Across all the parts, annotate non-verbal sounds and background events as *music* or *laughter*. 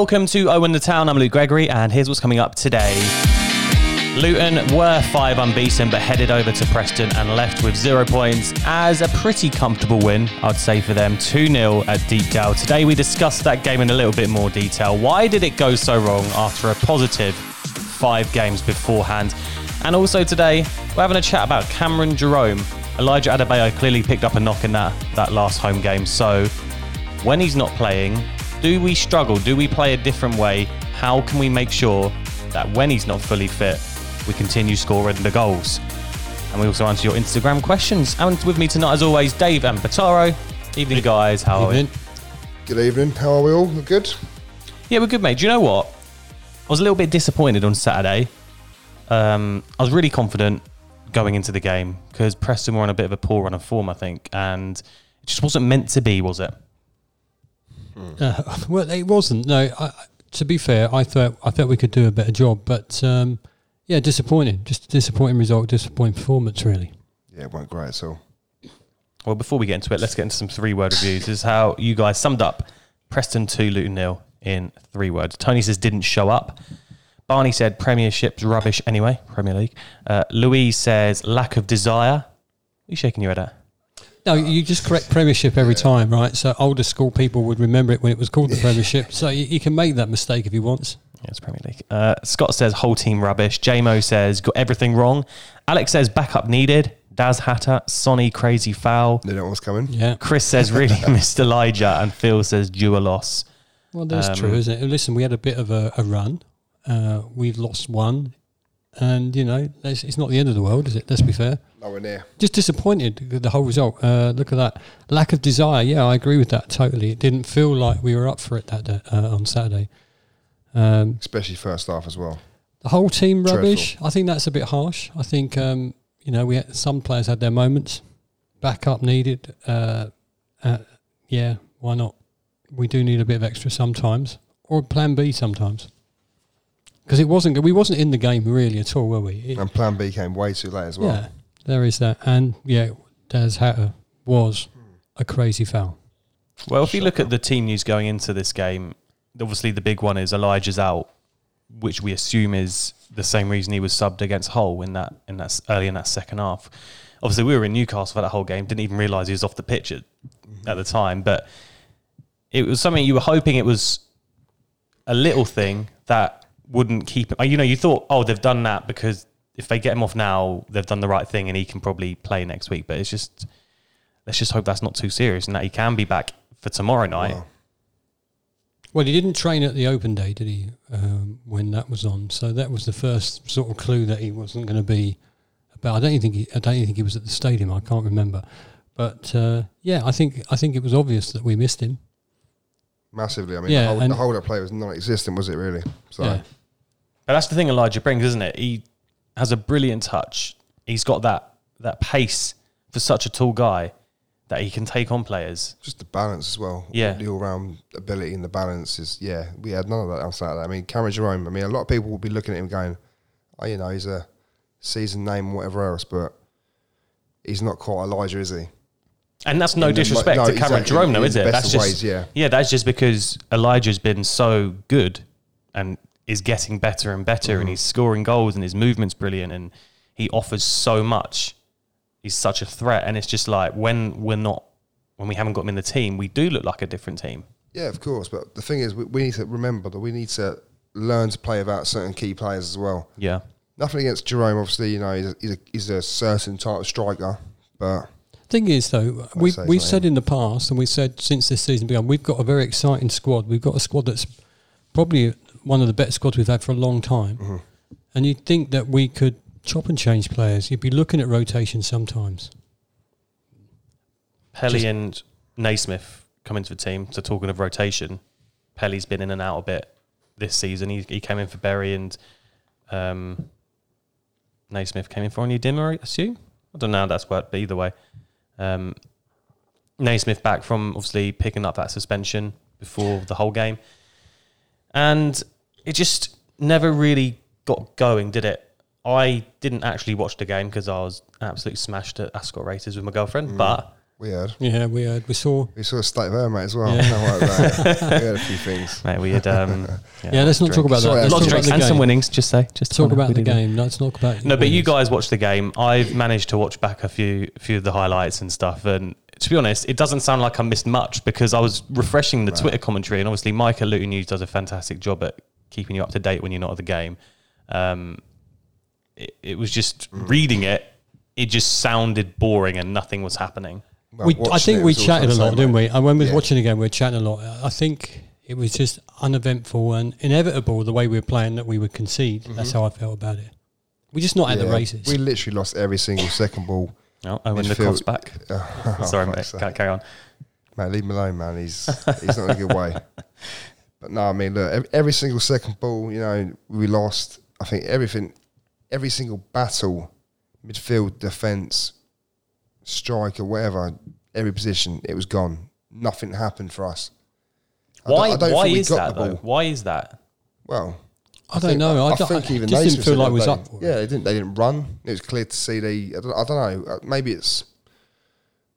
Welcome to Owen the Town. I'm Luke Gregory, and here's what's coming up today. Luton were five unbeaten, but headed over to Preston and left with zero points as a pretty comfortable win, I'd say, for them 2 0 at Deepdale. Today, we discussed that game in a little bit more detail. Why did it go so wrong after a positive five games beforehand? And also today, we're having a chat about Cameron Jerome. Elijah Adebayo clearly picked up a knock in that, that last home game. So, when he's not playing, do we struggle? Do we play a different way? How can we make sure that when he's not fully fit, we continue scoring the goals? And we also answer your Instagram questions. And with me tonight, as always, Dave and Bataro. Evening, guys. How are we? Evening. Good evening. How are we all? We're good? Yeah, we're good, mate. Do you know what? I was a little bit disappointed on Saturday. Um, I was really confident going into the game because Preston were on a bit of a poor run of form, I think, and it just wasn't meant to be, was it? Uh, well, it wasn't. No, I, I- to be fair, I thought I thought we could do a better job, but um, yeah, disappointing. Just a disappointing result, disappointing performance, really. Yeah, it went great at all. Well, before we get into it, let's get into some three word reviews. This is how you guys summed up Preston 2, Luton nil in three words. Tony says didn't show up. Barney said Premiership's rubbish anyway, Premier League. Uh, Louise says lack of desire. What are you shaking your head at? No, you just correct Premiership every time, right? So older school people would remember it when it was called the *laughs* Premiership. So you, you can make that mistake if he wants. Yeah, it's Premier League. Uh, Scott says whole team rubbish. JMO says got everything wrong. Alex says backup needed. Daz Hatter, Sonny crazy foul. They don't know what's coming. Yeah. Chris says really *laughs* missed Elijah, and Phil says due a loss. Well, that's Um, true, isn't it? Listen, we had a bit of a, a run. Uh, we've lost one, and you know, it's, it's not the end of the world, is it? Let's be fair. Nowhere near. Just disappointed with the whole result. Uh, look at that lack of desire. Yeah, I agree with that totally. It didn't feel like we were up for it that day, uh, on Saturday. Um, Especially first half as well. the whole team rubbish. I think that's a bit harsh. I think um, you know we had, some players had their moments. Backup needed. Uh, uh, yeah, why not? We do need a bit of extra sometimes, or Plan B sometimes. Because it wasn't we wasn't in the game really at all, were we? It- And plan B came way too late as well. yeah, there is that, and yeah, Des Hatter was a crazy foul. Well, if you look at the team news going into this game, obviously the big one is Elijah's out, which we assume is the same reason he was subbed against Hull in that in that early in that second half. Obviously, we were in Newcastle for that whole game, didn't even realise he was off the pitch at, at the time, but it was something you were hoping it was a little thing that wouldn't keep him. You know, you thought, oh, they've done that because if they get him off now, they've done the right thing and he can probably play next week. But it's just let's just hope that's not too serious and that he can be back for tomorrow night. Well, Well, he didn't train at the open day, did he? Um, when that was on, so that was the first sort of clue that he wasn't going to be. About, I don't even think he, I don't even think he was at the stadium. I can't remember, but uh, yeah, I think I think it was obvious that we missed him. massively. I mean, Yeah, the, whole, and- the hold up play was non existent, was it really? So, Yeah, But that's the thing Elijah brings, isn't it? He has a brilliant touch. He's got that that pace for such a tall guy that he can take on players. just the balance as well. Yeah. The all round ability and the balance is, yeah, we had none of that on Saturday. I mean, Cameron Jerome, I mean, a lot of people will be looking at him going, oh, you know, he's a seasoned name and whatever else, but he's not quite Elijah, is he? And that's no In the disrespect no, to Cameron exactly, Jerome, though, is it? That's just ways, yeah. yeah. That's just because Elijah's been so good and is getting better and better, Mm-hmm. and he's scoring goals, and his movement's brilliant, and he offers so much. He's such a threat, and it's just like when we're not, when we haven't got him in the team, we do look like a different team. Yeah, of course. But the thing is, we, we need to remember that we need to learn to play without certain key players as well. Yeah. Nothing against Jerome, obviously, you know, he's a, he's a, he's a certain type of striker, but Thing is, though, we, say we've said in the past, and we've said since this season began, we've got a very exciting squad. We've got a squad that's probably one of the better squads we've had for a long time. Mm-hmm. And you'd think that we could chop and change players. You'd be looking at rotation sometimes. Pelly Just- and Naismith come into the team. So talking of rotation, Pelly's been in and out a bit this season. He, he came in for Berry and um, Naismith came in for Onyedinma, I assume. I don't know how that's worked, but either way. Um, Naismith back from obviously picking up that suspension before the whole game. And it just never really got going, did it? I didn't actually watch the game because I was absolutely smashed at Ascot races with my girlfriend, but We heard. Yeah, we heard, we saw. We saw a state of her, mate, as well. Yeah. No, like that. we had a few *laughs* things. mate, we had um, *laughs* Yeah, let's not talk about that. Sorry, Let's lots of drinks the and some game. winnings. Just say, just Talk about the did it. game. Let's talk about. No, but you guys watched the game. I've managed to watch back a few few of the highlights and stuff. And to be honest, it doesn't sound like I missed much because I was refreshing the Twitter commentary, and obviously Mike at Luton News does a fantastic job at keeping you up to date when you're not at the game. Um, it, it was just Mm. reading it; it just sounded boring and nothing was happening. Well, we, I think it we chatted a lot, didn't we? And when we was Yeah. watching the game, we were chatting a lot. I think it was just uneventful and inevitable the way we were playing that we would concede. That's how I felt about it. We're just not at the Mm-hmm. Races. We literally lost every single second ball. Oh, oh Owen the Midfield- back. *laughs* Oh, Sorry, mate. fuck's sake. Carry on. Mate, leave him alone, man. He's he's not in a good way. *laughs* But no, I mean, look, every, every single second ball, you know, we lost. I think everything, every single battle, midfield, defence, striker, whatever, every position, it was gone. Nothing happened for us. I don't- Why? I don't why think we is got that the though? ball. Why is that? Well, I don't know. I, I, don't- think I even just Naismith didn't feel like that we was day. up. For. Yeah, they didn't. They didn't run. It was clear to see they. I don't, I don't know. uh, Maybe it's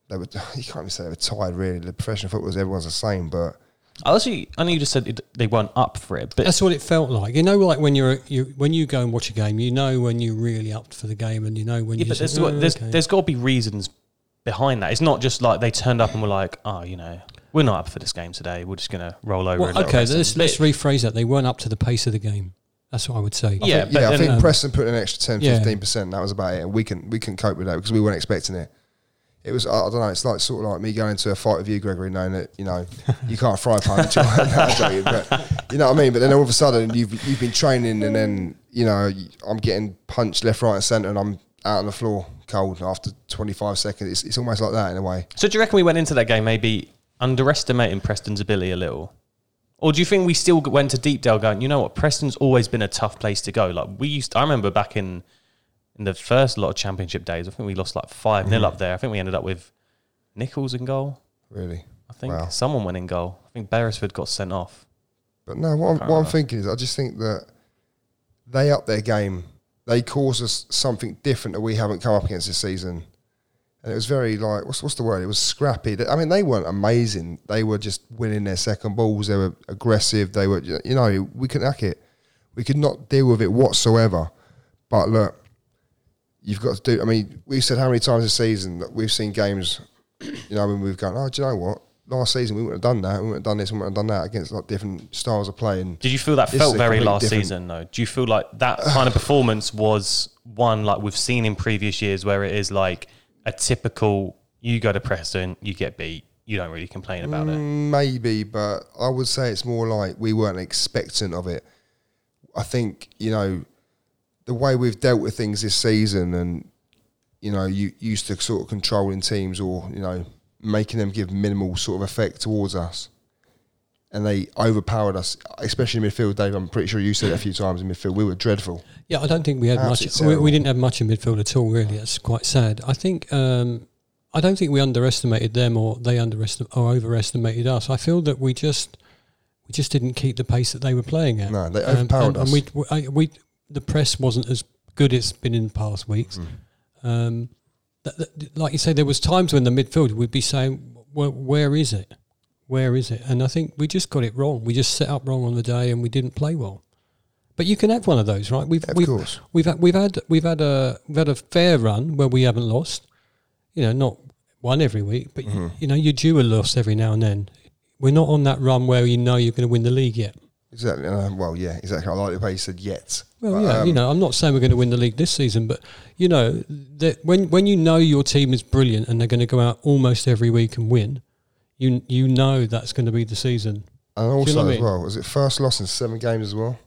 they were. *laughs* You can't even say they were tired. Really, the professional footballers, everyone's the same. But I actually, I know you just said it, they weren't up for it, but That's what it felt like. You know, like when you're you when you go and watch a game, you know when you're really up for the game, and you know when Yeah, you. but just there's, "Oh, there's, okay." there's got to be reasons behind that. It's not just like they turned up and were like, oh, you know, we're not up for this game today. We're just going to roll over. Well, and let okay, let's let's rephrase that. They weren't up to the pace of the game. That's what I would say. Yeah, think- but yeah, I think um, Preston put an extra 10, Yeah. 15 percent. That was about it, and we can we can cope with that because we weren't expecting it. It was I, I don't know. It's like sort of like me going into a fight with you, Gregory, knowing that you know *laughs* you can't fry a punch. *laughs* No, I'm joking, but you know what I mean. But then all of a sudden you've you've been training, and then you know I'm getting punched left, right, and centre, and I'm out on the floor cold after 25 seconds. It's, it's almost like that in a way. So do you reckon we went into that game maybe underestimating Preston's ability a little? Or do you think we still went to Deepdale going, you know what, Preston's always been a tough place to go. Like we used, I remember back in in the first lot of championship days, I think we lost like five 0 mm-hmm. up there. I think we ended up with Nichols in goal. Really. I think Wow. someone went in goal. I think Beresford got sent off. But no, what I'm, what I'm thinking is, I just think that they up their game. They cause us something different that we haven't come up against this season. And it was very like, what's what's the word? It was scrappy. I mean, they weren't amazing. They were just winning their second balls. They were aggressive. They were, you know, we couldn't hack it. We could not deal with it whatsoever. But look, you've got to do. I mean, we've said how many times this season that we've seen games. *clears throat* You know, when we've gone, oh, do you know what? Last season we wouldn't have done that. We wouldn't have done this. We wouldn't have done that against like different styles of playing. Did you feel that This felt very last different- season though? Do you feel like that kind of performance was one like we've seen in previous years where it is like a typical you go to Preston, you get beat, you don't really complain about it. Mm, Maybe, but I would say it's more like we weren't expectant of it. I think you know the way we've dealt with things this season, and you know, you used to sort of controlling teams or you know making them give minimal sort of effect towards us, and they overpowered us, especially in midfield. Dave, I'm pretty sure you said it a few times in midfield. We were dreadful. Yeah, I don't think we had much. We, we didn't have much in midfield at all. Really, that's quite sad. I think. Um, I don't think we underestimated them, or they underestimated or overestimated us. I feel that we just we just didn't keep the pace that they were playing at. No, they Um, overpowered and, us. And we, we, the press wasn't as good as it's been in past weeks. Mm. Um, that, that- like you say, there was times when the midfield would be saying, well, "Where is it? Where is it?" And I think we just got it wrong. We just set up wrong on the day, and we didn't play well. But you can have one of those, right? We've Of we've, course. we've had we've had we've had a we've had a fair run where we haven't lost. You know, not one every week, but Mm-hmm. you, you know, you're due a loss every now and then. We're not on that run where you know you're going to win the league yet. Exactly. Uh, well, yeah, exactly. I like the way you said yet. Well, But, yeah, you um, know, I'm not saying we're going to win the league this season, but you know that when when you know your team is brilliant and they're going to go out almost every week and win, you you know that's going to be the season. And you know also as mean? well, was it first loss in seven games as well?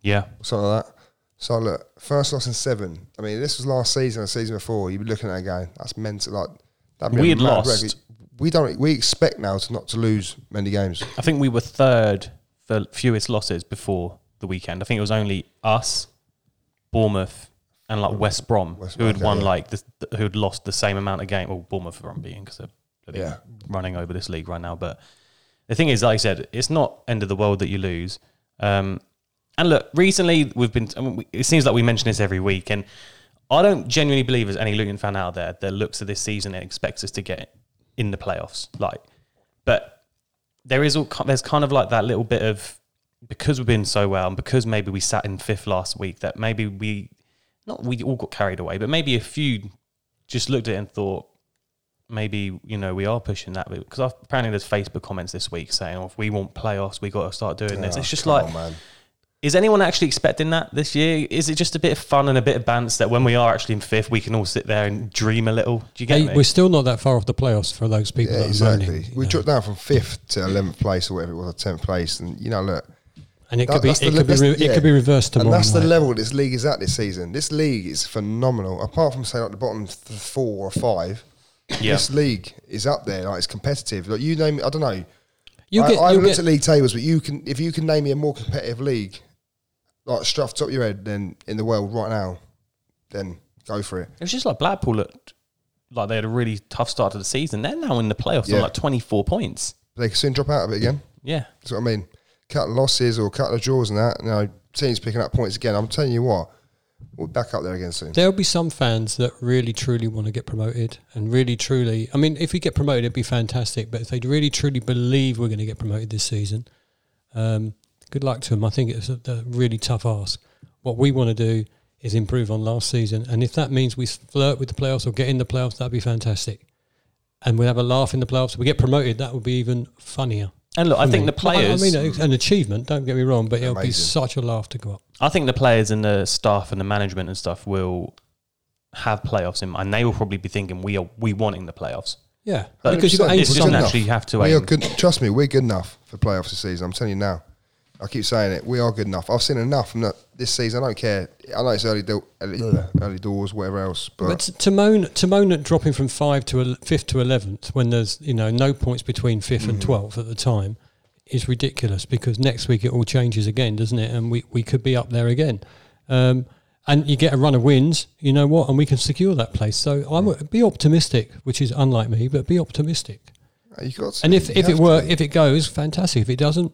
Yeah. something like that. So look, first loss in seven. I mean, this was last season, the season before. You'd be looking at it going, that's mental. Like that We had lost we don't we expect now to not to lose many games. I think we were third for fewest losses before the weekend. I think it was only us, Bournemouth, and like West Brom West who had won yeah. like the, who had lost the same amount of game. Well, Bournemouth are unbeaten because they're bloody Yeah. running over this league right now. But the thing is, like I said, it's not end of the world that you lose. Um, and look, recently we've been. I mean, it seems like we mention this every week, and I don't genuinely believe there's any Luton fan out there that looks at this season and expects us to get in the playoffs. Like, but there is all there's kind of like that little bit of because we've been so well and because maybe we sat in fifth last week that maybe we not we all got carried away, but maybe a few just looked at it and thought maybe you know we are pushing that because apparently there's Facebook comments this week saying oh, if we want playoffs we got to start doing this. Oh, It's just like on, is anyone actually expecting that this year? Is it just a bit of fun and a bit of bants that when we are actually in fifth, we can all sit there and dream a little? Do you get Hey, me? we're still not that far off the playoffs for those people Yeah, that exactly. moaning. you We know. dropped down from fifth to eleventh place or whatever it was, or tenth place, and you know, look, and it that- could be that's the it le- could be that's- re- it yeah. could be reversed tomorrow. and that's the night. level this league is at this season. This league is phenomenal. Apart from say like the bottom th- four or five, Yeah. this league is up there. Like it's competitive. Like you name, I don't know. You I, get, I you'll looked get at league tables, but you can if you can name me a more competitive league, like off top of your head, than in the world right now, then go for it. It was just like Blackpool looked like they had a really tough start to the season. They're now in the playoffs Yeah. on like 24 points. They can soon drop out of it again. Yeah. That's what I mean. Cut losses or cut the draws and that. You know, teams picking up points again. I'm telling you what, we'll back up there again soon. There'll be some fans that really truly want to get promoted and really truly. I mean, if we get promoted, it'd be fantastic. But if they really truly believe we're going to get promoted this season, um, good luck to them. I think it's a, a really tough ask. What we want to do is improve on last season, and if that means we flirt with the playoffs or get in the playoffs, that'd be fantastic. And we'll have a laugh in the playoffs. If we get promoted, that would be even funnier. And look, I think me. the players. I, I mean, an achievement. Don't get me wrong, but it'll be such a laugh to go up. I think the players and the staff and the management and stuff will have playoffs in mind. They will probably be thinking we are we wanting the playoffs. Yeah, But because you've got It's it's eight just good enough. have to We are good. Trust me, we're good enough for playoffs this season. I'm telling you now. I keep saying it. We are good enough. I've seen enough from the, this season. I don't care. I know it's early, do, early, early doors, whatever else, but, But to- to moan, to moan at dropping from five to el- fifth to eleventh when there's you know no points between 5th Mm. and twelfth at the time is ridiculous because next week it all changes again, doesn't it? And we, we could be up there again. Um, and you get a run of wins, you know what? And we can secure that place. So I'm be optimistic, which is unlike me, but be optimistic. you got. To, And if if it were, if it goes, fantastic. If it doesn't,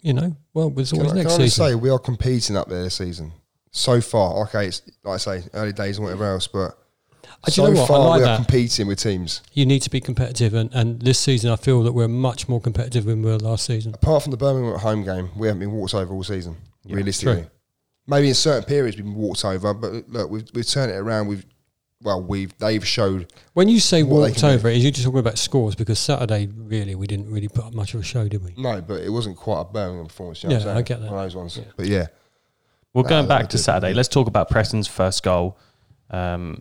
you know, well, there's Can always I, can I season. say we are competing up there this season so far. Okay, it's like I say, early days and whatever else, but Uh, do so you know what? I far like we are that. competing with teams. you need to be competitive, and, and this season I feel that we're much more competitive than we were last season. Apart from the Birmingham at home game, we haven't been walked over all season. realistically, True. maybe in certain periods we've been walked over, but look, we've we've turned it around. We've well, we've they've showed When you say walked can do. over, it, is you just talking about scores? Because Saturday, really, we didn't really put up much of a show, did we? no, but it wasn't quite a Birmingham performance. You know Yeah, what I'm I get that. One of those ones, but yeah, Well, No, going back to. Saturday, let's talk about Preston's first goal. Um,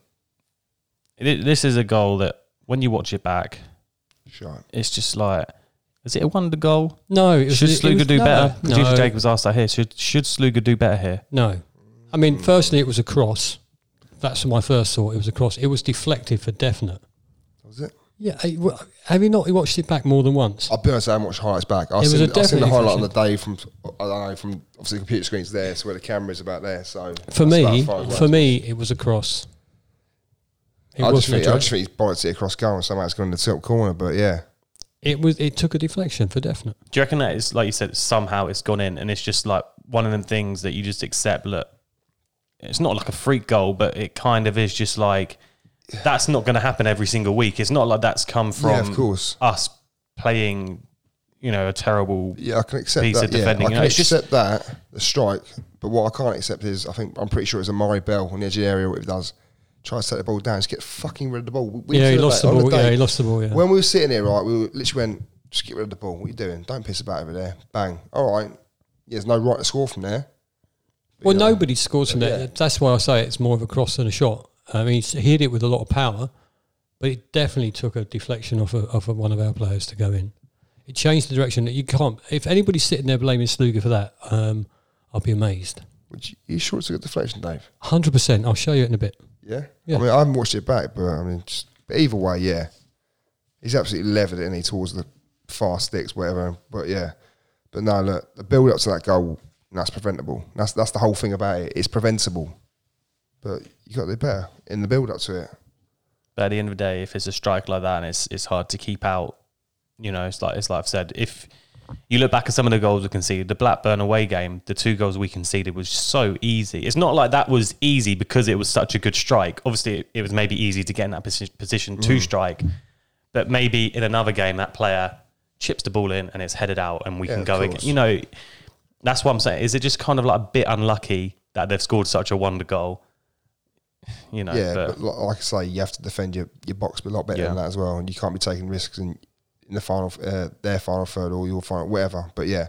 it, this is a goal that when you watch it back, sure. it's just like, is it a wonder goal? No, it was, Should it Sluga was- do no, better? No, Producer Jacobs asked that here. Should should Sluga do better here? no. I mean, firstly, it was a cross. That's my first thought. It was a cross. It was deflected for definite. Was it? Yeah, have you not watched it back more than once? I'll be honest, I haven't watched highlights back. I've It was seen, a I've seen the definitely highlight on the day from I don't know from obviously the computer screens there, so where the camera's about there. So For me, about as far as for me, it was a cross. It I just wasn't a think I just think he's bollocks it across goal and somehow it's gone in the top corner. But yeah, It was. It took a deflection for definite. Do you reckon that is like you said? Somehow it's gone in, and it's just like one of them things that you just accept. Look, it's not like a freak goal, but it kind of is just like that's not going to happen every single week. It's not like that's come from Yeah, of course. us playing, you know, a terrible. yeah, I can accept Piece that. of Yeah, defending, I you can know, it's just- accept that the strike. But what I can't accept is I think I'm pretty sure it's Amari'i Bell on the edge of the area. What he does, try to set the ball down, just get fucking rid of the ball. We yeah, he lost the ball. day. yeah, he lost the ball. Yeah. When we were sitting here, right, we were, literally went, just get rid of the ball. What are you doing? Don't piss about over there. Bang. All right. There's no right to score from there. But, Well, you know, nobody scores from there. Yeah. That's why I say it's more of a cross than a shot. I mean, he hit it with a lot of power, but it definitely took a deflection off of, off of one of our players to go in. It changed the direction that you can't. If anybody's sitting there blaming Sluga for that, um, I'll be amazed. Would you, you sure it's a good deflection, Dave? Hundred percent. I'll show you it in a bit. Yeah? Yeah. I mean, I haven't watched it back, but I mean, just, but either way, yeah. he's absolutely levered it, and he towards the far sticks, whatever. But yeah, but no, look, the build up to that goal, that's preventable. That's that's the whole thing about it. It's preventable, but you got to do better in the build up to it. But at the end of the day, if it's a strike like that and it's it's hard to keep out, you know, it's like it's like I've said, if you look back at some of the goals we conceded, the Blackburn away game, the two goals we conceded was so easy. It's not like that was easy because it was such a good strike. Obviously, it, it was maybe easy to get in that position to mm. strike, but maybe in another game that player chips the ball in and it's headed out and we Yeah, can go again. You know, that's what I'm saying. Is it just kind of like a bit unlucky that they've scored such a wonder goal? You know, yeah, but, but, like I say, you have to defend your, your box a lot better Yeah. than that as well, and you can't be taking risks in, in the final, uh, their final third or your final, whatever. But yeah,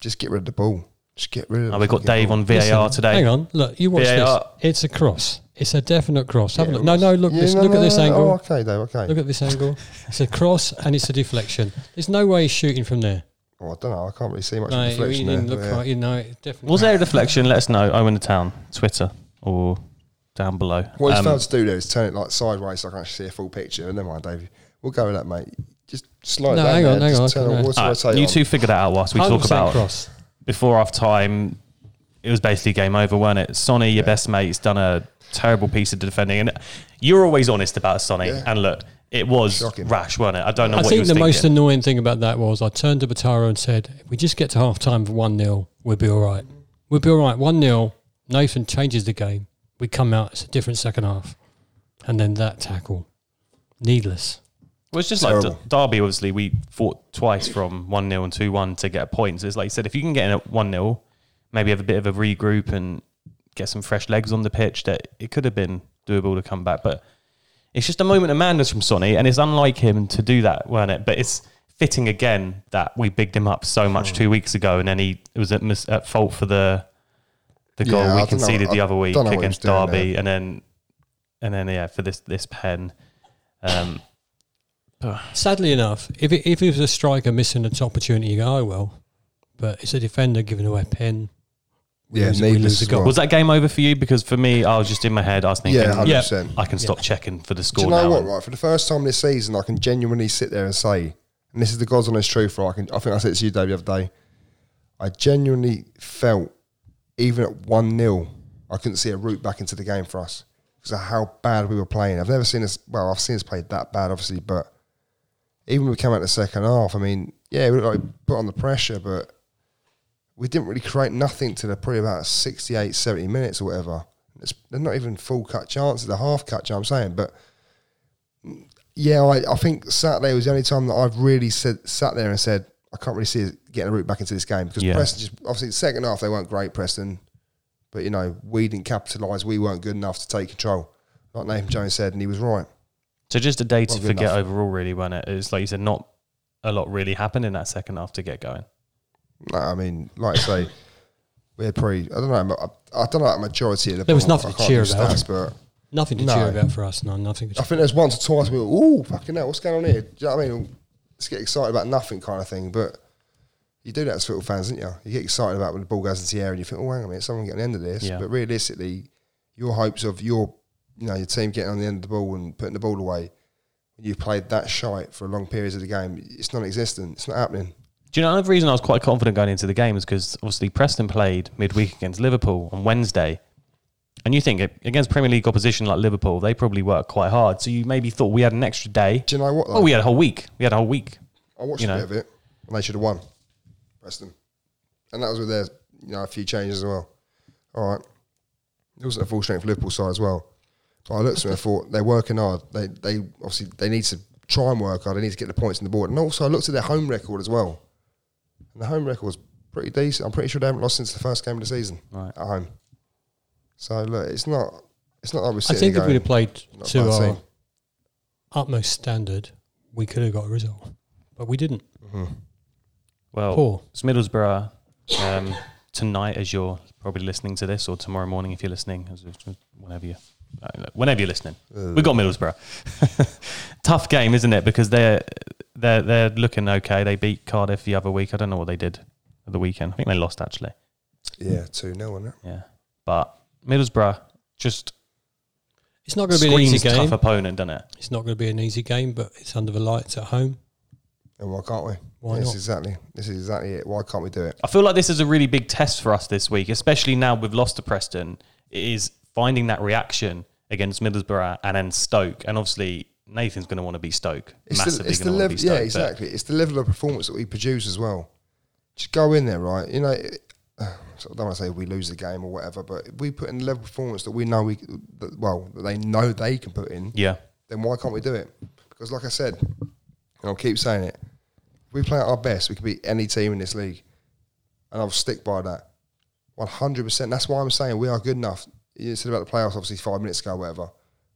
just get rid of the ball. Just get rid of. oh, the we got Dave ball. on VAR Listen, today. Hang on, look, you watch VAR. this. It's a cross. It's a definite cross. Have a look. No, no, look, Yeah, this, no, look no, at this no, angle. Oh, okay, Dave. Okay. Look at this angle. It's a cross and it's a deflection. There's no way he's shooting from there. oh, I don't know. I can't really see much No, it reflection didn't there. look but like, you know, definitely. Was there a deflection? Let us know. Owen the Town, Twitter or down below. What he's Um, failed to do there is turn it like sideways so I can actually see a full picture. And Never mind, Dave. We'll go with that, mate. Just slide No, down hang there. on, hang just on, turn okay, on no. what's the alright, rotate you on. two figured that out whilst we talk 100% about cross. before half time. It was basically game over, weren't it? Sonny, your best mate's done a terrible piece of defending, and you're always honest about Sonny. Yeah. And look, it was Shocking. rash, wasn't it? I don't know I what you think was the most thinking. annoying thing about that was I turned to Bataro and said, if we just get to half time for 1 0, we'll be all right. We'll be all right. 1 0, Nathan changes the game. We come out, it's a different second half. And then that tackle. Needless. Well, it's just like Terrible. D- Derby. Obviously, we fought twice from one 0 and two one to get a point. So it's like you said, if you can get in at one 0 maybe have a bit of a regroup and get some fresh legs on the pitch, that it could have been doable to come back. But it's just a moment of madness from Sonny, and it's unlike him to do that, weren't it? But it's fitting again that we bigged him up so much two weeks ago, and then he was at, mis- at fault for the the goal I we don't know. conceded the other week don't know what he against Derby, and then and then yeah for this this pen. Um, Sadly enough, if it, if it was a striker missing an opportunity, you go, oh well. But it's a defender giving away a pen. We Yeah, lose- we needless lose a goal. Was that game over for you? Because for me, I was just in my head. I was thinking, Yeah, hundred Yeah. percent. I can stop checking for the Do score you know now. what? Right, for the first time this season, I can genuinely sit there and say, and this is the God's honest truth. Right, I can. I think I said it to you, Dave, the other day. I genuinely felt, even at one 0 I couldn't see a route back into the game for us because of how bad we were playing. I've never seen us. Well, I've seen us play that bad, obviously, but even when we came out the second half, I mean, yeah, we like put on the pressure, but we didn't really create nothing to the probably about 68, 70 minutes or whatever. It's, they're not even full cut chances, they're half cut, you know what I'm saying? But yeah, I, I think Saturday was the only time that I've really said sat there and said, I can't really see us getting a route back into this game because Yeah. Preston just obviously the second half they weren't great, Preston, but you know, we didn't capitalise, we weren't good enough to take control. Like Nathan Jones said, and he was right. So just a day to Well, good forget enough. overall, really, wasn't it? It's like you said, not a lot really happened in that second half to get going. No, I mean, like I say, we had probably I don't know, I, I don't know, a majority of the There was nothing to cheer about. stats, but Nothing to No. cheer about for us. No, nothing. To I think there's once or twice we were ooh, fucking hell, what's going on here? Do you know what I mean? Let's get excited about nothing kind of thing. But you do that as football fans, don't you? You get excited about when the ball goes into the air and you think, oh, hang on a minute, someone getting the end of this. Yeah. But realistically, your hopes of your, you know, your team getting on the end of the ball and putting the ball away, you've played that shite for long periods of the game, it's non-existent. It's not happening. Do you know another reason I was quite confident going into the game is because obviously Preston played midweek against Liverpool on Wednesday. And you think against Premier League opposition like Liverpool, they probably work quite hard. So you maybe thought we had an extra day. Do you know what? Oh, we had a whole week. We had a whole week. I watched you a know. bit of it, and they should have won, Preston, and that was with their, you know, a few changes as well. All right, it wasn't a full strength Liverpool side as well. But I looked at them and thought they're working hard. They, they obviously they need to try and work hard. They need to get the points on the board, and also I looked at their home record as well, and the home record was pretty decent. I'm pretty sure they haven't lost since the first game of the season Right. at home. So look, it's not, it's not like we're I think here if we'd have going, played to our team. utmost standard, we could have got a result, but we didn't. Well, Poor. it's Middlesbrough um, tonight, as you're probably listening to this, or tomorrow morning if you're listening, as of- whenever you, whenever you're listening. we got Middlesbrough. *laughs* Tough game, isn't it? Because they're they're they're looking okay. They beat Cardiff the other week. I don't know what they did at the weekend. I think they lost actually. yeah, two 0 wasn't it? Yeah, but Middlesbrough just It's not going to be an easy game. tough opponent, doesn't it? It's not going to be an easy game, but it's under the lights at home. And why can't we? Why this not? is exactly this is exactly it. Why can't we do it? I feel like this is a really big test for us this week, especially now we've lost to Preston. It is finding that reaction against Middlesbrough and then Stoke, and obviously Nathan's going to want to be Stoke. It's Massively the, it's the going to want to level, be Stoke. yeah, exactly. It's the level of performance that we produce as well. Just go in there, right? You know, it, *sighs* I don't want to say we lose the game or whatever, but if we put in the level of performance that we know we, that, well, that they know they can put in, Yeah, then why can't we do it? Because, like I said, and I'll keep saying it, if we play at our best, we can beat any team in this league, and I'll stick by that, one hundred percent. That's why I'm saying we are good enough. You said about the playoffs, obviously five minutes ago, whatever.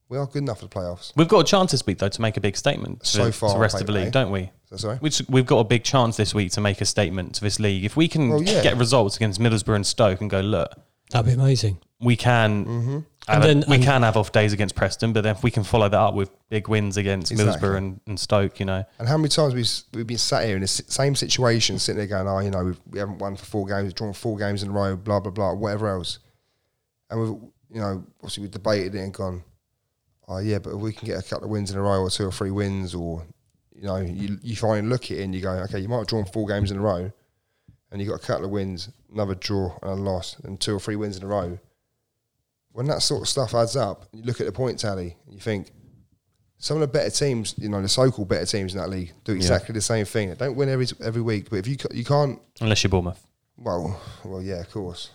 We are good enough for the playoffs. we've got a chance this week though to make a big statement to, So to far, the rest of the league, eh? don't we? So sorry. Which we've got a big chance this week to make a statement to this league. If we can Well, yeah. get results against Middlesbrough and Stoke and go, look, That'd be amazing. we can Mm-hmm. have And a- then- we and- can have off days against Preston, but then if we can follow that up with big wins against Exactly. Middlesbrough and, and Stoke, you know, And how many times we've, we've been sat here in the same situation, sitting there going, oh, you know, we've, we haven't won for four games, drawn four games in a row, blah, blah, blah, whatever else. And we've, you know, obviously we've debated it and gone, oh, yeah, but if we can get a couple of wins in a row or two or three wins or, you know, you, you finally look at it and you go, okay, you might have drawn four games in a row and you got a couple of wins, another draw and a loss and two or three wins in a row. When that sort of stuff adds up, you look at the point tally and you think, some of the better teams, you know, the so-called better teams in that league do exactly the same thing. They don't win every every week, but if you you can't, unless you're Bournemouth. well, well, yeah, of course,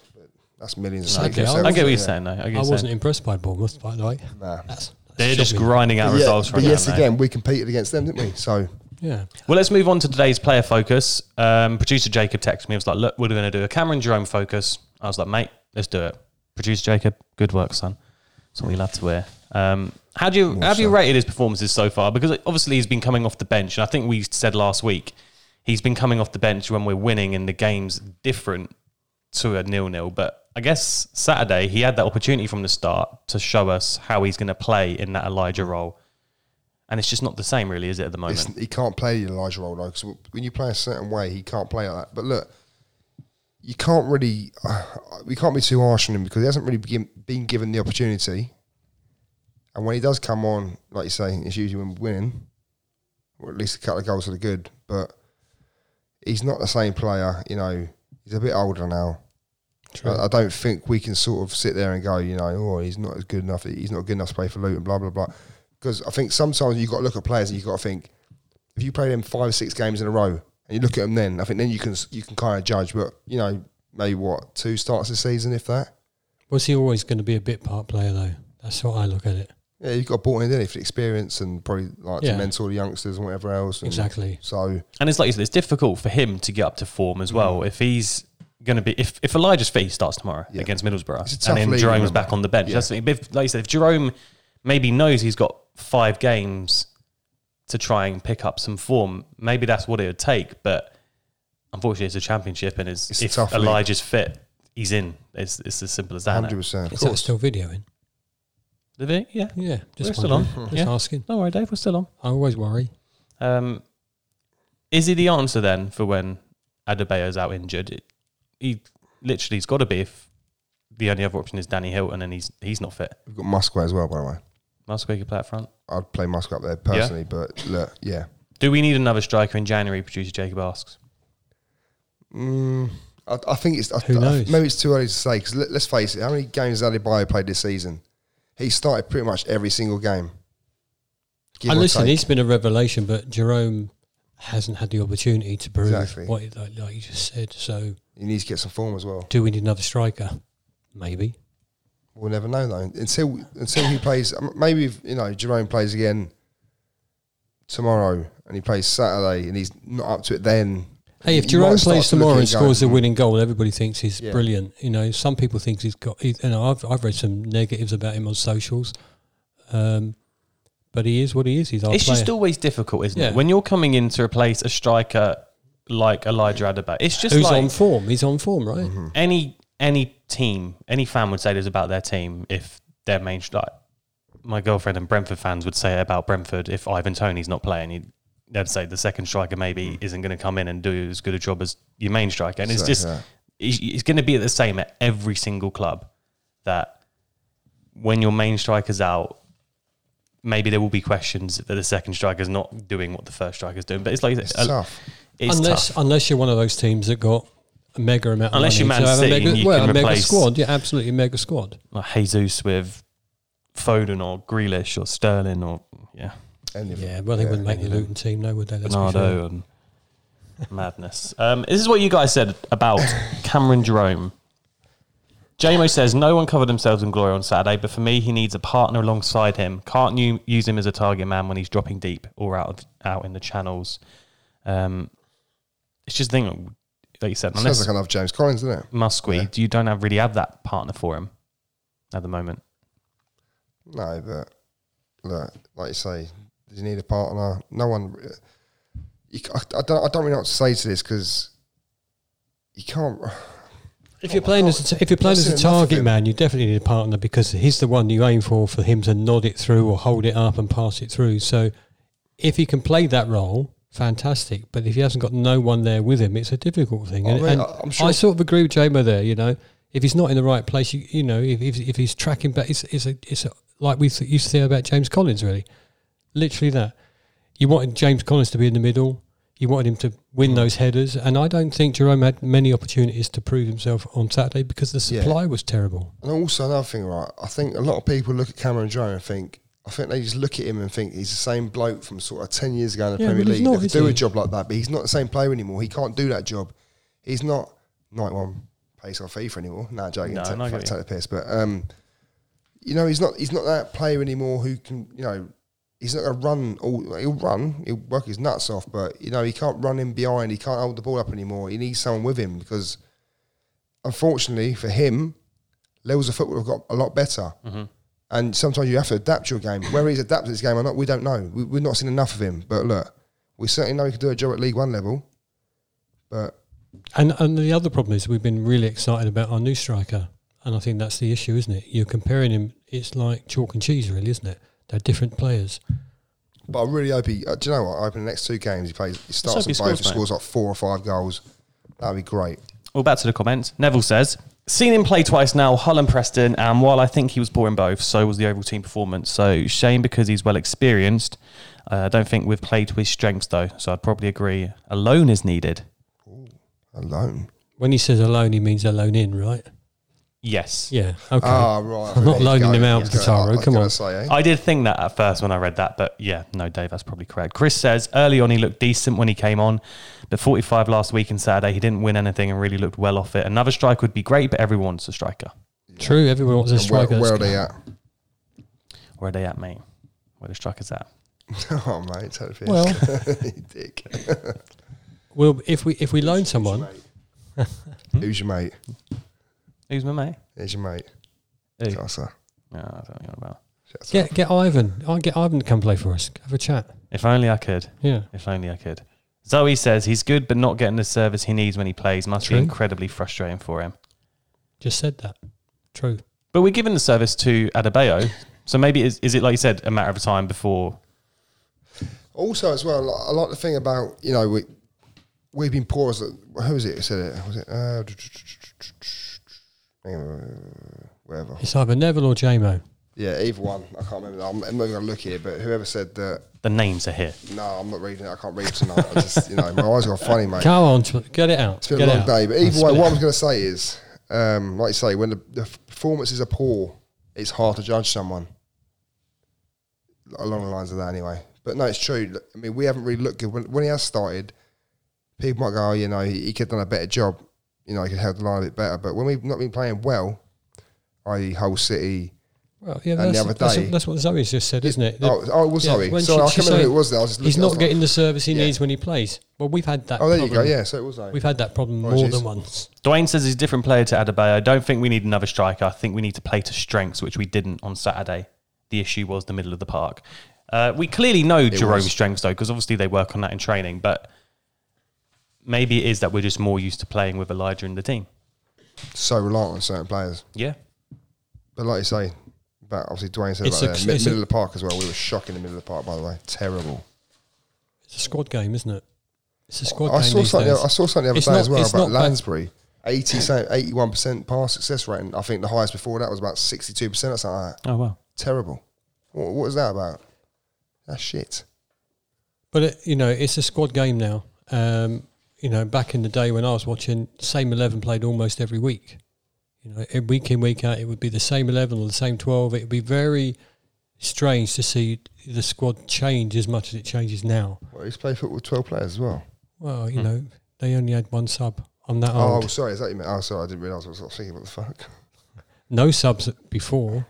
that's millions. Okay, of I people. was- I get what you're saying, though. I, get what I you're wasn't saying. impressed by Bournemouth, by the way. Nah. That's, They're just shocking. grinding out But, yeah, results but right yes, mate. again, we competed against them, didn't we? So Yeah. Well, let's move on to today's player focus. Um, Producer Jacob texted me. I was like, "Look, we're going to do a Cameron Jerome focus." I was like, "Mate, let's do it." Producer Jacob, good work, son. That's what we love to hear. Um, how do you how have you rated his performances so far? Because obviously he's been coming off the bench, and I think we said last week he's been coming off the bench when we're winning, and the game's different to a nil nil. But I guess Saturday he had that opportunity from the start to show us how he's going to play in that Elijah role, and it's just not the same, really, is it at the moment? it's, he can't play the Elijah role though, because when you play a certain way, he can't play like that. But look, you can't really, *sighs* we can't be too harsh on him because he hasn't really begin, been given the opportunity. And when he does come on, like you say, it's usually when we're winning, or at least a couple of goals for the good. But he's not the same player. You know, he's a bit older now. I, I don't think we can sort of sit there and go, you know, oh, he's not as good enough. He's not good enough to play for Luton, blah blah blah. Because I think sometimes you've got to look at players and you've got to think if you play them five or six games in a row and you look at them, then I think then you can you can kind of judge. But you know, maybe what two starts this season, if that. Was he always going to be a bit part player, though? That's how I look at it. Yeah, you've got bought in didn't for the experience and probably like Yeah. to mentor the youngsters and whatever else. And Exactly. So And it's like you said, it's difficult for him to get up to form as well. Mm. If he's going to be, if, if Elijah's fit, starts tomorrow Yeah. against Middlesbrough, and then Jerome's back on the bench. Yeah. That's the thing. If, like you said, if Jerome maybe knows he's got five games to try and pick up some form, maybe that's what it would take. But unfortunately, it's a championship, and it's, It's if tough league. Elijah's fit, he's in. It's, it's as simple as that. hundred isn't it? percent, of Is that still videoing? Did he? Yeah. Yeah. Just We're still on. Just Yeah. asking. Don't worry, Dave. We're still on. I always worry. Um, is he the answer then for when Adebayo's out injured? It, he literally has got to be if the only other option is Danny Hylton and he's he's not fit. We've got Muskwe as well, by the way. Muskwe could play up front. I'd play Muskwe up there personally, but look, yeah. Do we need another striker in January? Producer Jacob asks. Mm, I, I think it's. I, Who I- knows? maybe it's too early to say because let, us face it. How many games has Adebayo played this season? He started pretty much every single game. Give and listen, he's been a revelation, but Jerome hasn't had the opportunity to prove Exactly. what, like, like you just said. So, he needs to get some form as well. do we need another striker? Maybe. We'll never know though until until he plays. um, Maybe if, you know Jerome plays again tomorrow and he plays Saturday and he's not up to it. Then Hey, if Jerome plays tomorrow and scores the "Hmm, winning goal, everybody thinks he's Yeah. brilliant. You know, some people think he's got. He, you know, I've I've read some negatives about him on socials, um, but he is what he is. He's our it's player. just always difficult, isn't Yeah. it? When you're coming in to replace a striker like Elijah Adebayo, it's just Who's like on form? He's on form, right? Mm-hmm. any any team, any fan would say this about their team if their main like my girlfriend and Brentford fans would say it about Brentford if Ivan Toney's not playing. He'd, they'd say the second striker maybe isn't going to come in and do as good a job as your main striker, and it's So, just yeah. it's, it's going to be the same at every single club that when your main striker's out, maybe there will be questions that the second striker's not doing what the first striker's doing. But it's like It's uh, tough. It's unless tough. unless you're one of those teams that got a mega amount. Of Unless money you're Man to a City mega, and you well, can a mega squad. Yeah, absolutely, a mega squad. like Jesus with Foden or Grealish or Sterling or yeah Any Yeah, well, they wouldn't make the any of Luton team, no, would they? Let's be Bernardo fair. and madness. Um, this is what you guys said about Cameron Jerome. JMO says no one covered themselves in glory on Saturday, but for me, he needs a partner alongside him. Can't you use him as a target man when he's dropping deep or out of, out in the channels? Um, it's just the thing, like you said, Sounds unless like another James Collins, doesn't it? Muskwe, you don't have really have that partner for him at the moment. No, but look, like you say, does he need a partner? No one. You, ca- I, I don't. I don't really know what to say to this because you can't. *sighs* Oh if you're playing as a, if you're playing I've as a seen enough of target him. man, you definitely need a partner because he's the one you aim for for him to nod it through or hold it up and pass it through. So if he can play that role, fantastic. But if he hasn't got no one there with him, it's a difficult thing. I And, mean, and I- I'm sure- I sort of agree with Jamo there. You know, if he's not in the right place, you, you know, if, if if he's tracking back, it's it's a it's a, like we used to say about James Collins. Really, literally that. You wanted James Collins to be in the middle. You wanted him to win Mm. those headers, and I don't think Jerome had many opportunities to prove himself on Saturday because the Yeah. supply was terrible. And also another thing, right? I think a lot of people look at Cameron Jerome and think. I think they just look at him and think he's the same bloke from sort of ten years ago in the Yeah, Premier League. not, that could do he? a job like that, but he's not the same player anymore. He can't do that job. He's not ninety one pace off FIFA anymore. Nah, joking. No, take, no, I fuck, get take the piss. But um, you know, he's not he's not that player anymore who can you know he's not going to run. All, he'll run. He'll work his nuts off, but you know he can't run in behind. He can't hold the ball up anymore. He needs someone with him because, unfortunately for him, levels of football have got a lot better. And sometimes you have to adapt your game. Whether he's adapted his game or not, we don't know. We, we've not seen enough of him. But look, we certainly know he can do a job at League One level. But And and the other problem is we've been really excited about our new striker, and I think that's the issue, isn't it? You're comparing him. It's like chalk and cheese, really, isn't it? They're different players. but I really hope he. Uh, do you know what? I hope in the next two games he plays. He starts and he both. scores. Scores like four or five goals. That'd be great. Well, back to the comments. Neville says, seen him play twice now, Hull and Preston, and while I think he was poor in both, so was the overall team performance. So shame because he's well experienced. Uh, I don't think we've played to his strengths though, so I'd probably agree. Alone is needed. Alone. When he says alone, he means alone in, right? Yes. Yeah. Okay. Ah, right. I'm not He's loaning going- him out, he's going- Guitarro, I was come gonna on. Say, eh? I did think that at first when I read that, but yeah, no, Dave, that's probably correct. Chris says early on he looked decent when he came on, but 45 last week and Saturday he didn't win anything and really looked well off it. Another striker would be great, but everyone wants a striker. True. Everyone wants a And striker. Where, where are they at? Where are they at, mate? Where the strikers at? *laughs* oh, mate, take the piss. Well- *laughs* You dick. Well, if we if we loan someone, Who's your mate? *laughs* Who's my mate? Who's your mate? Who? Casa. No, I don't know about. Shut get get Ivan. I'll get Ivan to come play for us. Have a chat. If only I could. Yeah. If only I could. Zoe says he's good, but not getting the service he needs when he plays must True. be incredibly frustrating for him. Just said that. True. But we're giving the service to Adebayo, so maybe is, is it like you said a matter of time before? Also, as well, I like the thing about you know we we've been poor as a, who was it who said it was it uh, whatever. It's either Neville or JMO. yeah either one. I can't remember. I'm, I'm not going to look here but whoever said that The names are here. no I'm not reading it. I can't read tonight. I just you know my eyes got funny mate. Come on, get it out. it's been get a long out. day but either way it what I was going to say is um, like you say when the, the performances are poor it's hard to judge someone. Along the lines of that anyway. But no it's true. I mean we haven't really looked good. When, when he has started people might go, oh, you know, he, he could have done a better job. You know, he could have held the line a bit better. But when we've not been playing well, i.e., Hull City. Well, yeah, And the that's, other day- that's what Zoe's just said, isn't it? Oh, oh, it was Yeah, sorry. when Sorry, I she- can't remember who it was. There. I was just He's not was getting the service he Yeah. needs when he plays. Well, we've had that. Oh, there you problem. go. Yeah, so it was. Zoe. We've had that problem more Apologies. than once. Dwayne says he's a different player to Adebayo. I don't think we need another striker. I think we need to play to strengths, which we didn't on Saturday. The issue was the middle of the park. Uh, we clearly know Jerome's was. strengths, though, because obviously they work on that in training. But maybe it is that we're just more used to playing with Elijah in the team. so reliant on certain players. Yeah. But like you say, but obviously Dwayne said It's about a- that. Mid- it's a- middle of the park as well. We were shocking in the middle of the park, by the way. Terrible. It's a squad game, isn't it? It's a squad I game. saw these something. days. I saw something the other It's day not- as well about not bad. Lansbury. 81 percent pass success rate. And I think the highest before that was about sixty two percent or something like that. Oh, well. Terrible. What, what was that about? That's shit. But it, you know, it's a squad game now. Um, you know, back in the day when I was watching, same eleven played almost every week. You know, week in week out, it would be the same eleven or the same twelve. It would be very strange to see the squad change as much as it changes now. Well, he's played football with 12 players as well. Well, you know, they only had one sub. I'm that Oh, old. sorry, is that you meant? Oh, sorry, I didn't realise. I was thinking, what the fuck? no subs before.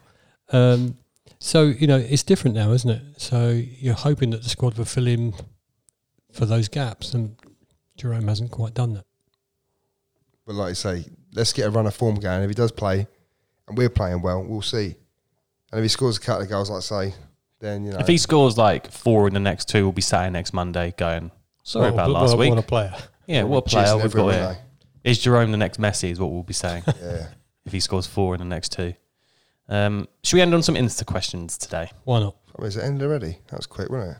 Um, so you know it's different now, isn't it? So you're hoping that the squad will fill in for those gaps, and Jerome hasn't quite done that. But like I say, let's get a run of form going. If he does play, and we're playing well, we'll see. And if he scores a couple of goals, like I say, then you know. If he scores like four in the next two, we'll be sat here next Monday going, sorry about Well, last what- week. What a player! yeah, what a player we've everyone, got here. Is Jerome the next Messi? Is what we'll be saying? *laughs* Yeah. if he scores four in the next two. Um, should we end on some Insta questions today? Why not? I mean, is it ended already? That was quick, wasn't it?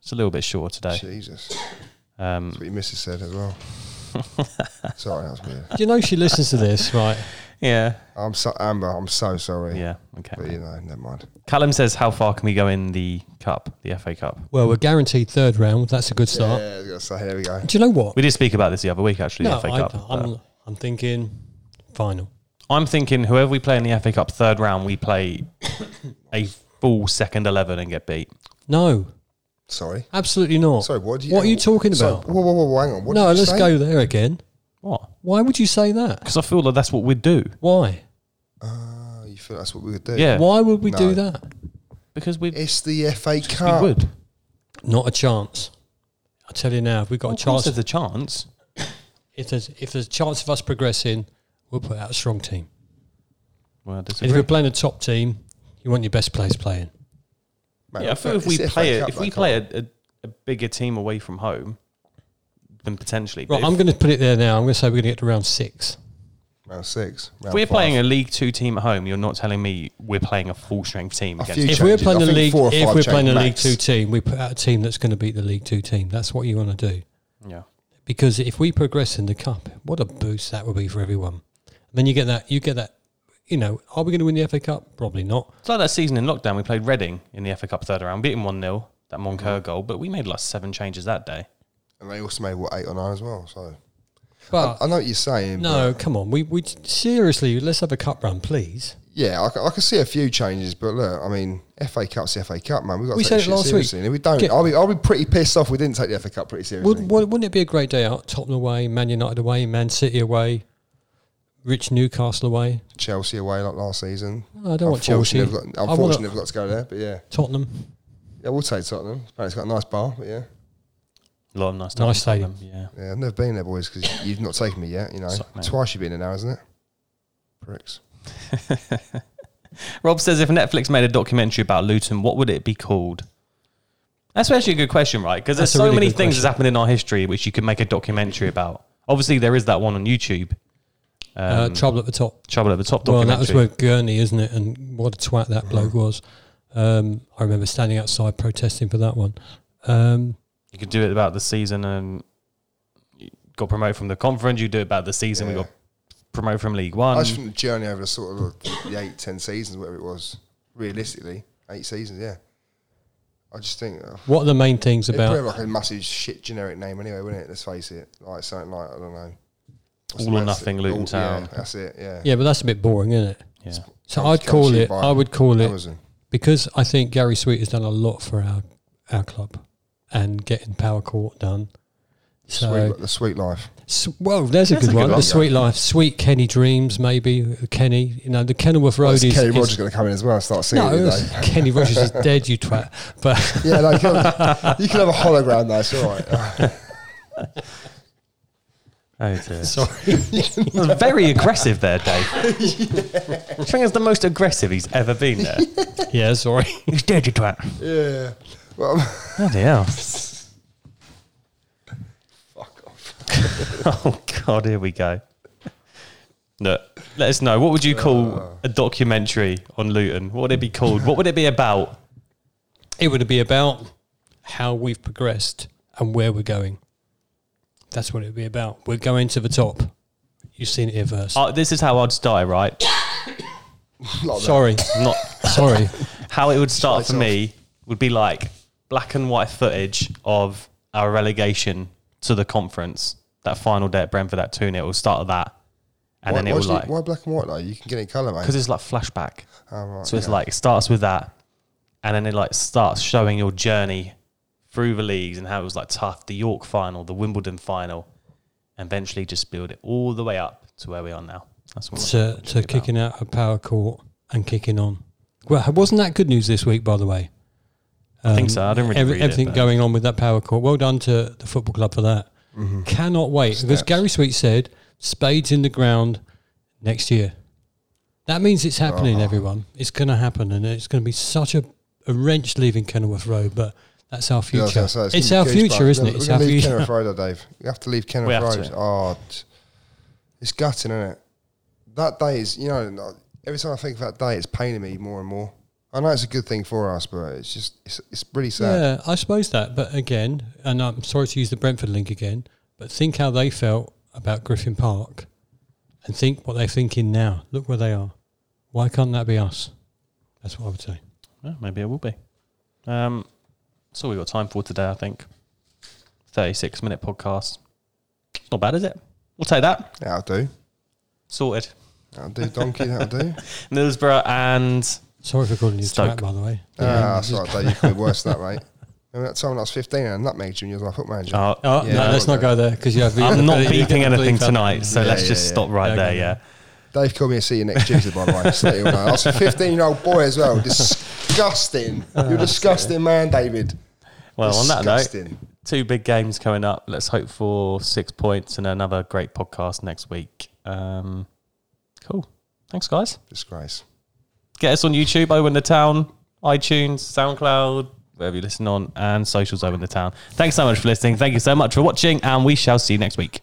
It's a little bit short today. Jesus. Um, That's what your missus said as well. *laughs* sorry, that was weird. Do you know she listens to this, right? yeah, I'm so Amber. I'm so sorry. yeah, okay. But you know, never mind. Callum says, "How far can we go in the cup, the FA Cup?" Well, we're guaranteed third round. That's a good start. Yeah, I was gonna here we go. Do you know what? We did speak about this the other week, actually. no, the FA I, Cup. I'm, I'm thinking final. I'm thinking whoever we play in the FA Cup third round, we play a full second eleven and get beat. No, Sorry. absolutely not. Sorry, what do you What are you talking Sorry, about? whoa, whoa, whoa, whoa, hang on. What no, did you let's say? go there again. What? Why would you say that? Because I feel that that's what we'd do. Why? Oh, you feel that's what we would do? Yeah, Why would we do No. that? because we It's the FA Cup. we would. Not a chance. I tell you now, if we've got Well, a chance, there's a chance. *coughs* if there's if there's a chance of us progressing, we'll put out a strong team. Well, I And if disagree. we're playing a top team, you want your best players playing. Mate, yeah, I feel if we play FA it, if we play a, a, a bigger team away from home, then potentially. Right, I'm going to put it there now. I'm going to say we're going to get to round six. round six. If we're five. playing a League Two team at home, you're not telling me we're playing a full strength team against. If we're playing I the think league, four or if we're playing a League. Two team, we put out a team that's going to beat the League Two team. That's what you want to do. Yeah. Because if we progress in the cup, what a boost that would be for everyone. And then you get that. You get that. You know, are we going to win the FA Cup? Probably not. It's like that season in lockdown. We played Reading in the FA Cup third round, beating 1 0, that Mm-hmm. Moncur goal, but we made like seven changes that day. And they also made, what, eight or nine as well. So But I know what you're saying. no, but come on. We we seriously let's have a cup run, please. yeah, I, I can see a few changes, but look, I mean, FA Cup's the FA Cup, man. We've got to We take said this it shit last week. seriously. And if we don't, Get- I'll be, I'll be pretty pissed off we didn't take the FA Cup pretty seriously. Would, would, wouldn't it be a great day out? Tottenham away, Man United away, Man City away, Rich Newcastle away. Chelsea away like last season. No, I don't want Chelsea. Unfortunately, I've got, unfortunately, wanna- I've got to go there, but yeah. Tottenham. Yeah, we'll take Tottenham. Apparently it's got a nice bar, but yeah. A lot of nice, Nice stuff stadium. Yeah. Yeah, I've never been there, boys, because you've not taken me yet. You know, Sorry, mate. twice you've been there now, isn't it? Pricks. *laughs* Rob says if Netflix made a documentary about Luton, what would it be called? That's actually a good question, right? Because there's so really many things question. that's happened in our history which you could make a documentary about. Obviously, there is that one on YouTube. Uh, Um, trouble at the top. Trouble at the Top Well, that was with Gurney, isn't it? And what a twat that bloke was. Um, I remember standing outside protesting for that one. Um, you could do it about the season and you got promoted from the conference. You do it about the season. We got promoted from League One. I just think the journey over the sort of the eight, ten seasons, whatever it was, realistically, eight seasons, yeah. I just think uh, what are the main things it'd probably about? have like a massive shit generic name anyway, wouldn't it? Let's face it, like something like I don't know, What's All or nothing Luton All- Town. Yeah, that's it. Yeah. Yeah, but that's a bit boring, isn't it? yeah. So I'd call comes to you it. I would call it Amazon. because I think Gary Sweet has done a lot for our our club and getting Power Court done. So, Sweet, the sweet life. s- well, there's a That's good a good one. one. The Sweet Life, Sweet Kenny Dreams, maybe uh, Kenny. You know, the Kenilworth Road Well, is. Kenny is- Rogers going to come in as well and start singing. no, today. it's- Kenny Rogers is dead, you twat. But yeah, no, you, can have, you can have a hologram That's all right. *laughs* Oh dear. *laughs* sorry, very aggressive there, Dave. I think it's the most aggressive he's ever been there. *laughs* yeah, sorry. He's dead, you twat. yeah. Well, *laughs* Bloody hell. fuck off. Oh God, here we go. Look, let us know. What would you call uh. a documentary on Luton? What would it be called? What would it be about? It would be about how we've progressed and where we're going. That's what it would be about. We're going to the top. You've seen it here first. Uh, this is how I'd start, right? Like that. sorry, Not sorry. how it would start for Straight me would be like black and white footage of our relegation to the conference, that final day at Brentford, that 2 0, start of that. And why, then it why will do you- like, why black and white though? You can get it colour, mate. because it's like flashback. Oh, right, So it's yeah. like, it starts with that. And then it like starts showing your journey through the leagues and how it was like tough, the York final, the Wimbledon final, and eventually just build it all the way up to where we are now. That's what to, I'm to kicking out a power court and kicking on. Well, wasn't that good news this week, by the way? I think so. I didn't really read everything but- going on with that power court. Well done to the football club for that. Mm-hmm. Cannot wait because Gary Sweet said spades in the ground next year. That means it's happening, Oh. everyone. It's going to happen, and it's going to be such a, a wrench leaving Kenilworth Road. But that's our Yeah, I was future. gonna say, it's gonna our future, isn't it? It's our leave future. Kenilworth Road, Dave. We have to leave Kenilworth We have to. Oh, it's gutting, isn't it? That day is, you know, every time I think of that day, it's paining me more and more. I know it's a good thing for us, but it's just, it's, it's really sad. Yeah, I suppose that. But again, and I'm sorry to use the Brentford link again, but think how they felt about Griffin Park and think what they're thinking now. Look where they are. Why can't that be us? That's what I would say. Yeah, maybe it will be. Um, that's all we've got time for today, I think. 36 minute podcast. It's Not bad, is it? We'll take that. That'll do. Sorted. That'll do, donkey. That'll do. *laughs* Middlesbrough and Sorry for calling you Stoke. twat, by the way. Ah, that's right, Dave. You could be worse than that, mate. *laughs* Remember that time when I was 15 and I nutmegged you and you was my foot manager? oh, Oh, Yeah, no, let's not go there because you have. I'm *laughs* not you're beeping anything tonight, so Yeah, let's yeah, just yeah. stop right Okay, there. yeah. Yeah. Dave called me to see you next Tuesday, by the way. Just to let you know. I was a 15 year old boy as well. Disgusting. You're a disgusting man, David. Well, on that note, two big games coming up. Let's hope for six points and another great podcast next week. Um, cool. Thanks, guys. Disgrace. Get us on YouTube, Owen the Town, iTunes, SoundCloud, wherever you listen on, and socials Owen the Town. Thanks so much for listening. Thank you so much for watching, and we shall see you next week.